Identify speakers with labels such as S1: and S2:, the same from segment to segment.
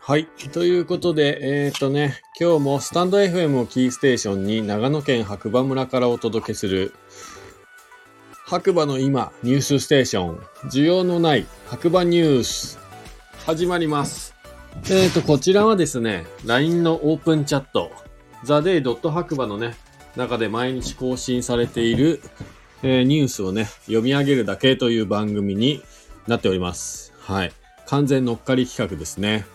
S1: はい。ということで、えっ、ー、とね、今日もスタンド FM をキーステーションに長野県白馬村からお届けする白馬の今ニュースステーション需要のない白馬ニュース始まります。えっ、ー、と、こちらはですね、LINE のオープンチャット、theday. 白馬のね、中で毎日更新されている、えー、ニュースをね、読み上げるだけという番組になっております。はい。完全乗っかり企画ですね。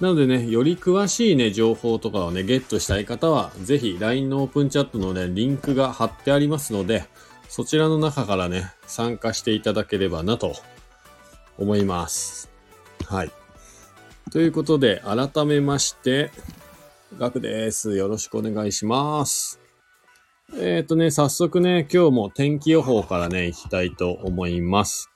S1: なのでね、より詳しいね、情報とかをね、ゲットしたい方は、ぜひ LINE のオープンチャットのね、リンクが貼ってありますので、そちらの中からね、参加していただければなと思います。はい。ということで、改めまして、ガクです。よろしくお願いします。えっ、ー、とね、早速ね、今日も天気予報からね、行きたいと思います。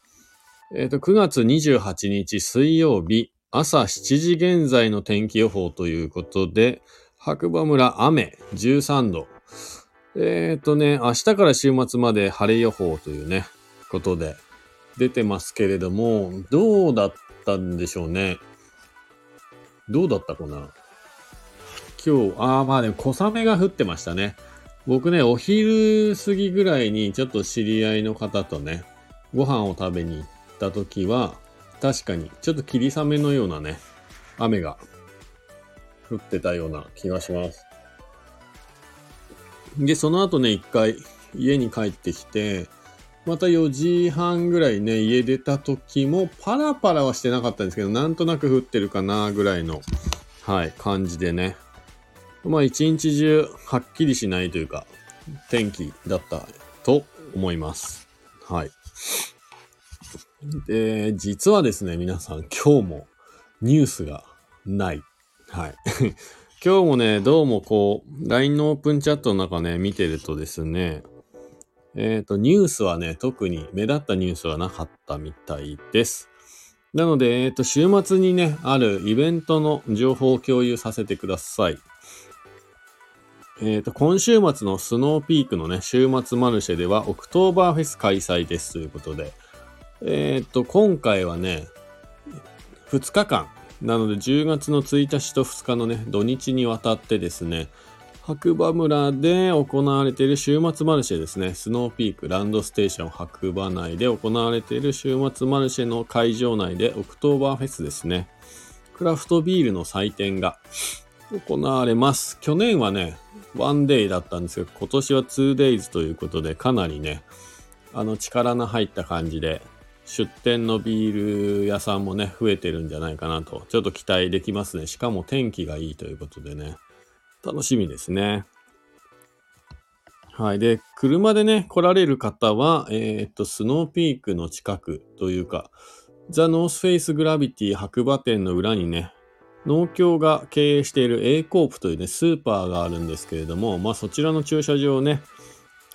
S1: えっ、ー、と、9月28日水曜日、朝7時現在の天気予報ということで、白馬村雨13度。えっ、ー、とね、明日から週末まで晴れ予報というね、ことで出てますけれども、どうだったんでしょうね。どうだったかな？今日、ああ、まあでも小雨が降ってましたね。僕ね、お昼過ぎぐらいにちょっと知り合いの方とね、ご飯を食べに行った時は、確かにちょっと霧雨のようなね、雨が降ってたような気がします。で、その後ね、一回家に帰ってきて、また4時半ぐらいね、家出た時もパラパラはしてなかったんですけど、なんとなく降ってるかなぐらいの、はい、感じでね、まあ一日中はっきりしないというか、天気だったと思います。はい。で、実はですね、皆さん今日もニュースがない。はい。今日もね、どうもこう、LINE のオープンチャットの中ね、見てるとですね、えっ、ー、と、ニュースはね、特に目立ったニュースはなかったみたいです。なので、えっ、ー、と、週末にね、あるイベントの情報を共有させてください。えっ、ー、と、今週末のスノーピークのね、週末マルシェでは、オクトーバーフェス開催ですということで、えっ、ー、と、今回はね、2日間、なので10月の1日と2日のね、土日にわたってですね、白馬村で行われている週末マルシェですね、スノーピークランドステーション白馬内で行われている週末マルシェの会場内でオクトーバーフェスですね、クラフトビールの祭典が行われます。去年はね、1 day だったんですけど、今年は 2days ということで、かなりね、あの力の入った感じで、出店のビール屋さんもね、増えてるんじゃないかなと、ちょっと期待できますね。しかも天気がいいということでね、楽しみですね。はい。で、車でね、来られる方は、えー、っと、スノーピークの近くというか、ザ・ノースフェイス・グラビティ白馬店の裏にね、農協が経営している A コープというね、スーパーがあるんですけれども、まあそちらの駐車場をね、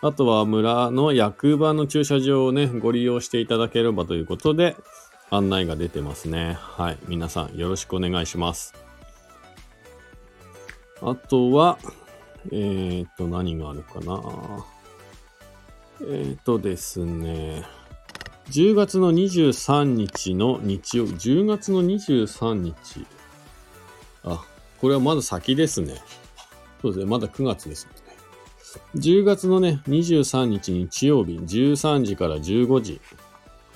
S1: あとは村の役場の駐車場をね、ご利用していただければということで、案内が出てますね。はい。皆さんよろしくお願いします。あとは、えー、っと、何があるかな。えー、っとですね、10月の23日の日曜、10月の23日、あ、これはまだ先ですね。そうですね。まだ9月ですもんね。10月のね、23日日曜日、13時から15時、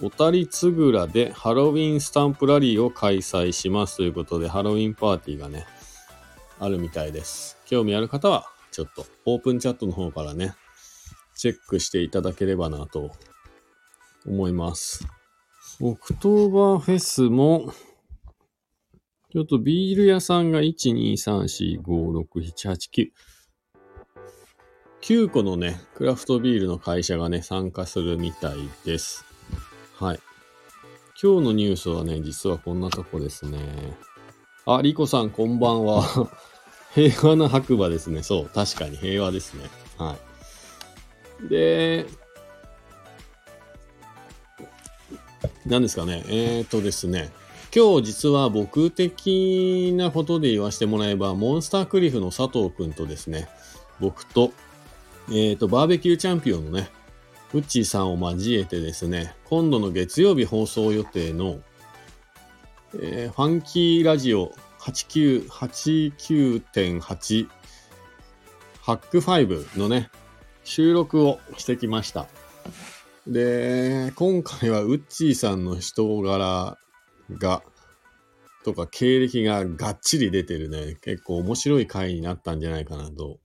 S1: 小谷つぐらでハロウィンスタンプラリーを開催しますということで、ハロウィンパーティーがね、あるみたいです。興味ある方は、ちょっとオープンチャットの方からね、チェックしていただければなと思います。オクトーバーフェスも、ちょっとビール屋さんが1、2、3、4、5、6、7、8、9。9個のね、クラフトビールの会社がね、参加するみたいです。はい。今日のニュースはね、実はこんなとこですね。あ、リコさんこんばんは。平和な白馬ですね。そう、確かに平和ですね。はい。で、何ですかね。えーとですね。今日実は僕的なことで言わせてもらえば、モンスタークリフの佐藤くんとですね、僕と、えっ、ー、と、バーベキューチャンピオンのね、ウッチーさんを交えてですね、今度の月曜日放送予定の、えー、ファンキーラジオ89 89.8ハック5のね、収録をしてきました。で、今回はウッチーさんの人柄が、とか経歴ががっちり出てるね、結構面白い回になったんじゃないかなと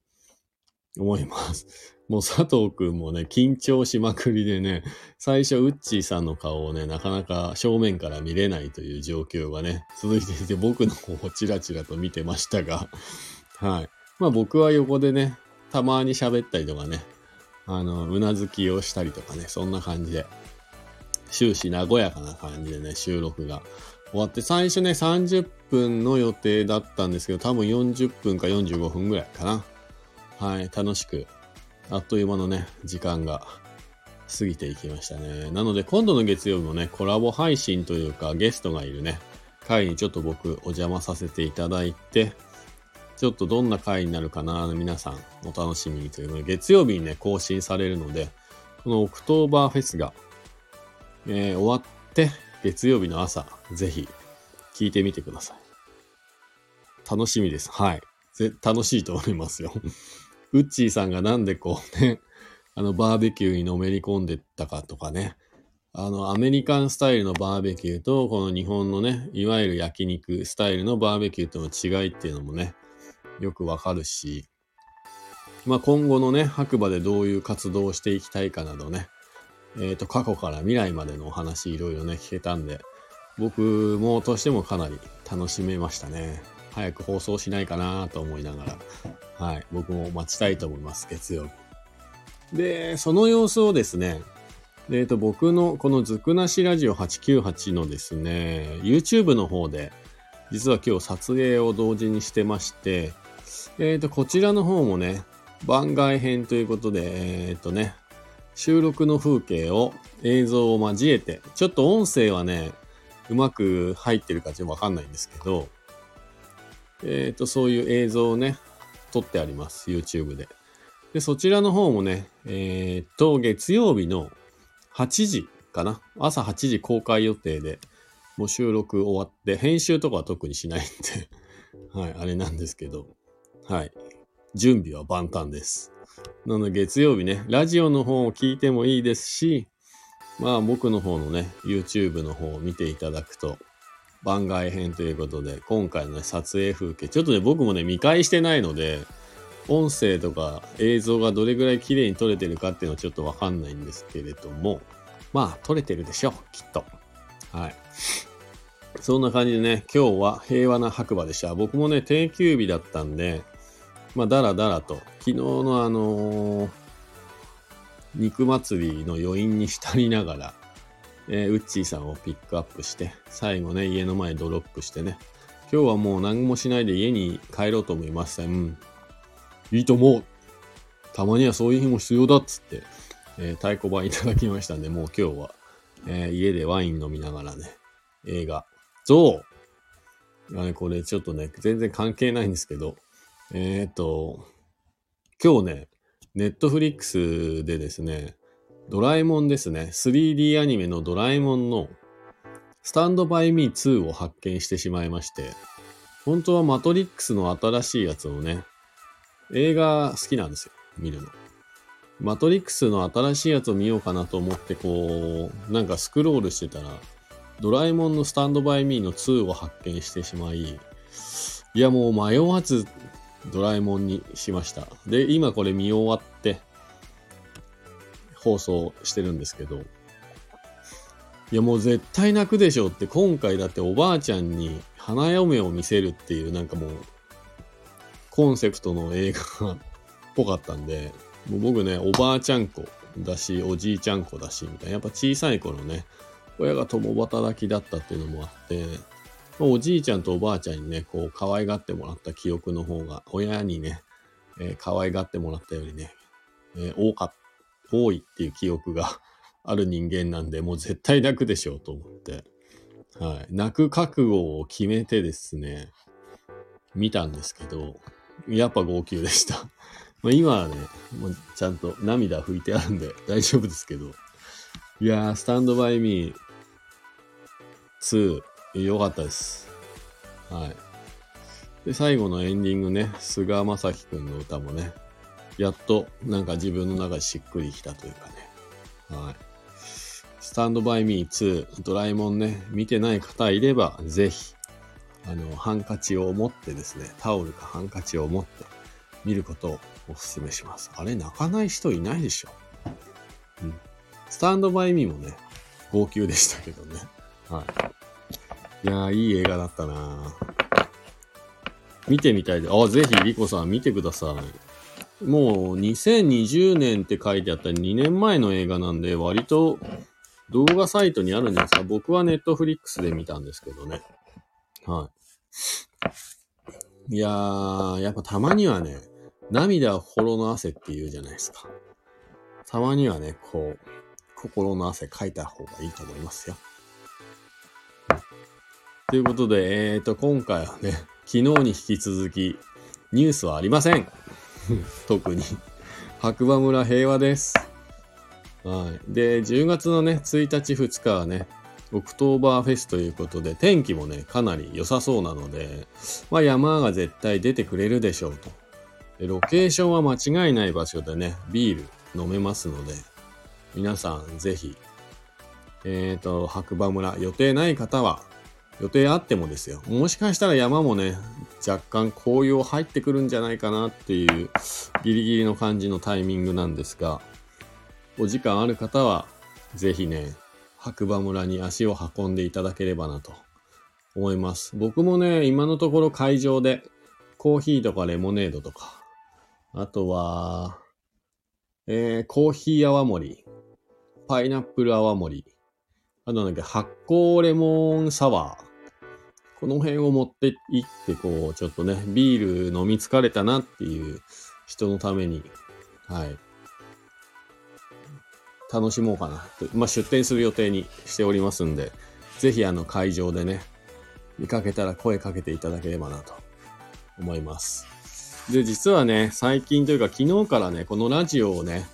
S1: 思います。もう佐藤くんもね、緊張しまくりでね、最初ウッチーさんの顔をね、なかなか正面から見れないという状況がね、続いていて、僕の方をチラチラと見てましたが、はい。まあ僕は横でね、たまに喋ったりとかね、あの、うなずきをしたりとかね、そんな感じで、終始和やかな感じでね、収録が終わって、最初ね、30分の予定だったんですけど、多分40分か45分ぐらいかな。はい、楽しくあっという間のね、時間が過ぎていきましたね。なので今度の月曜日もね、コラボ配信というかゲストがいるね、回にちょっと僕お邪魔させていただいて、ちょっとどんな回になるかな、皆さんお楽しみにというので、月曜日にね、更新されるので、このオクトーバーフェスが、えー、終わって月曜日の朝、ぜひ聞いてみてください。楽しみです。はい。楽しいと思いますよ。ウッチーさんがなんでこうね、あのバーベキューにのめり込んでったかとかね、あのアメリカンスタイルのバーベキューとこの日本のね、いわゆる焼肉スタイルのバーベキューとの違いっていうのもね、よくわかるし、まあ今後のね、白馬でどういう活動をしていきたいかなどね、えっ、ー、と過去から未来までのお話いろいろね、聞けたんで、僕もとしてもかなり楽しめましたね。早く放送しないかなと思いながら、はい、僕も待ちたいと思います、月曜日。で、その様子をですね、えっ、ー、と、僕のこのずくなしラジオ898のですね、YouTube の方で、実は今日撮影を同時にしてまして、えっ、ー、と、こちらの方もね、番外編ということで、えっ、ー、とね、収録の風景を映像を交えて、ちょっと音声はね、うまく入ってるかちょっとわかんないんですけど、えっ、ー、と、そういう映像をね、撮ってあります。YouTube で。で、そちらの方もね、えっ、ー、と、月曜日の8時かな？朝8時公開予定で、もう収録終わって、編集とかは特にしないんではい、あれなんですけど、はい。準備は万端です。なので月曜日ね、ラジオの方を聞いてもいいですし、まあ僕の方のね、YouTube の方を見ていただくと、番外編ということで、今回のね、撮影風景、ちょっとね、僕もね、見返してないので、音声とか映像がどれぐらい綺麗に撮れてるかっていうのはちょっとわかんないんですけれども、まあ、撮れてるでしょう、きっと。はい。そんな感じでね、今日は平和な白馬でした。僕もね、定休日だったんで、まあ、だらだらと、昨日のあのー、肉祭りの余韻に浸りながら、えー、ウッチーさんをピックアップして、最後ね、家の前ドロップしてね、今日はもう何もしないで家に帰ろうと思いました。うん。いいと思う。たまにはそういう日も必要だっつって、えー、太鼓判いただきましたんで、もう今日は、えー、家でワイン飲みながらね、映画、ゾウがね、これちょっとね、全然関係ないんですけど、えっ、ー、と、今日ね、ネットフリックスでですね、ドラえもんですね。3D アニメのドラえもんのスタンドバイミー2を発見してしまいまして、本当はマトリックスの新しいやつをね、映画好きなんですよ。見るの。マトリックスの新しいやつを見ようかなと思ってこう、なんかスクロールしてたら、ドラえもんのスタンドバイミーの2を発見してしまい、いやもう迷わずドラえもんにしました。で、今これ見終わって、放送してるんですけど、いやもう絶対泣くでしょって今回だっておばあちゃんに花嫁を見せるっていうなんかもうコンセプトの映画っぽかったんで、もう僕ね、おばあちゃん子だし、おじいちゃん子だし、みたいな。やっぱ小さい頃ね、親が共働きだったっていうのもあって、おじいちゃんとおばあちゃんにね、こう可愛がってもらった記憶の方が、親にね、えー、可愛がってもらったよりね、えー、多か多いっていう記憶が ある人間なんで、もう絶対泣くでしょうと思って、はい。泣く覚悟を決めてですね、見たんですけど、やっぱ号泣でした。まあ、今はね、もうちゃんと涙拭いてあるんで大丈夫ですけど。いやー、スタンドバイミー2、良かったです。はい。で、最後のエンディングね、菅田将暉くんの歌もね、やっとなんか自分の中でしっくりきたというかね。はい。スタンドバイミー2、ドラえもんね、見てない方いれば、ぜひ、あの、ハンカチを持ってですね、タオルかハンカチを持って見ることをお勧めします。あれ、泣かない人いないでしょ。うん。スタンドバイミーもね、号泣でしたけどね。はい。いやー、いい映画だったな見てみたいで。あ、ぜひ、リコさん見てください。もう、2020年って書いてあった2年前の映画なんで、割と動画サイトにあるんですが、僕はネットフリックスで見たんですけどね。はい。いやー、やっぱたまにはね、涙は心の汗って言うじゃないですか。たまにはね、こう、心の汗かいた方がいいと思いますよ。ということで、えっ、ー、と、今回はね、昨日に引き続き、ニュースはありません。特に。白馬村平和です。はい。で、10月のね、1日2日はね、オクトーバーフェスということで、天気もね、かなり良さそうなので、まあ山が絶対出てくれるでしょうと。ロケーションは間違いない場所でね、ビール飲めますので、皆さんぜひ、えっ、ー、と、白馬村、予定ない方は、予定あってもですよ。もしかしたら山もね、若干紅葉入ってくるんじゃないかなっていうギリギリの感じのタイミングなんですが、お時間ある方は、ぜひね、白馬村に足を運んでいただければなと思います。僕もね、今のところ会場でコーヒーとかレモネードとか、あとは、えー、コーヒー泡盛、パイナップル泡盛、あとなんだっけ、発酵レモンサワー。この辺を持っていって、こう、ちょっとね、ビール飲み疲れたなっていう人のために、はい、楽しもうかなと、まあ、出店する予定にしておりますんで、ぜひあの会場でね、見かけたら声かけていただければなと思います。で、実はね、最近というか昨日からね、このラジオをね、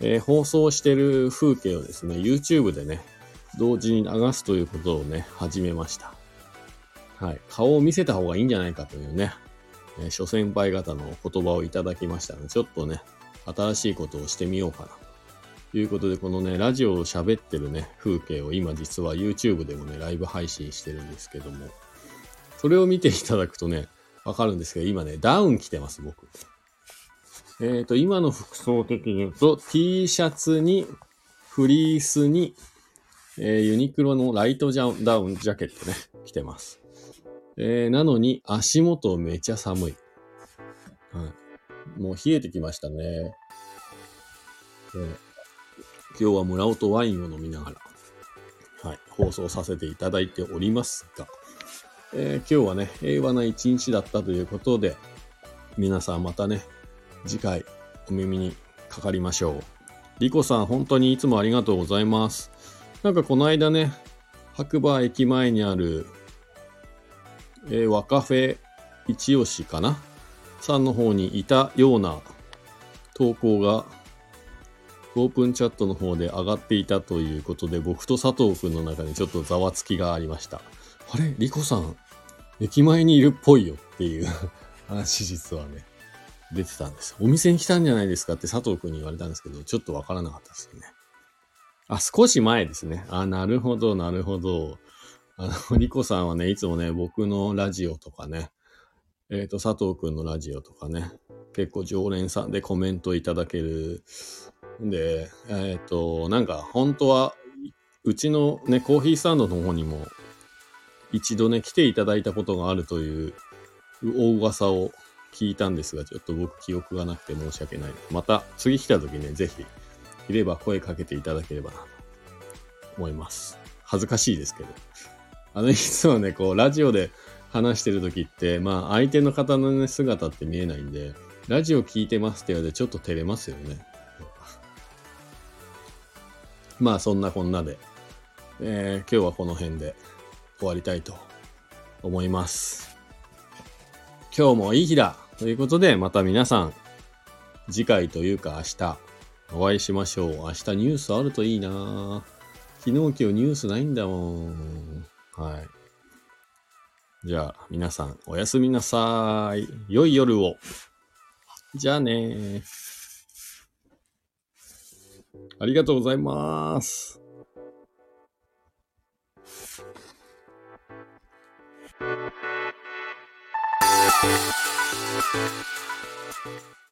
S1: えー、放送してる風景をですね、YouTube でね、同時に流すということをね、始めました。はい。顔を見せた方がいいんじゃないかというね、えー、諸先輩方の言葉をいただきましたので、ちょっとね、新しいことをしてみようかなということで、このね、ラジオを喋ってるね、風景を今実は YouTube でもね、ライブ配信してるんですけども、それを見ていただくとね、わかるんですけど、今ね、ダウン着てます、僕。えっ、ー、と、今の服装的に言うと、T シャツに、フリースに、えー、ユニクロのライトダウンジャケットね、着てます。えー、なのに、足元めちゃ寒い。はい。もう冷えてきましたね。えー今日は村尾とワインを飲みながら、はい、放送させていただいておりますが、えー、今日はね、平和な一日だったということで、皆さんまたね、次回お耳にかかりましょう。リコさん、本当にいつもありがとうございます。なんかこの間ね、白馬駅前にある、えー、ワカフェ一押しかな？さんの方にいたような投稿がオープンチャットの方で上がっていたということで、僕と佐藤くんの中にちょっとざわつきがありました。あれ？リコさん、駅前にいるっぽいよっていう 話実はね、出てたんです。お店に来たんじゃないですかって佐藤くんに言われたんですけど、ちょっとわからなかったですよね。あ、少し前ですね。あ、なるほど、なるほど。あの、リコさんはね、いつもね、僕のラジオとかね、えっ、ー、と、佐藤くんのラジオとかね、結構常連さんでコメントいただけるで、えっ、ー、と、なんか本当は、うちのね、コーヒースタンドの方にも一度ね、来ていただいたことがあるという大噂を聞いたんですが、ちょっと僕記憶がなくて申し訳ない。また次来た時ね、ぜひ、いれば声かけていただければなと思います。恥ずかしいですけど。あの、いつもね、こう、ラジオで話してる時って、まあ、相手の方のね、姿って見えないんで、ラジオ聞いてますって言われてちょっと照れますよね。まあそんなこんなで、えー、今日はこの辺で終わりたいと思います。今日もいい日だということで、また皆さん、次回というか明日お会いしましょう。明日ニュースあるといいな昨日今日ニュースないんだもん。はい。じゃあ皆さんおやすみなさい。良い夜を。じゃあねありがとうございます。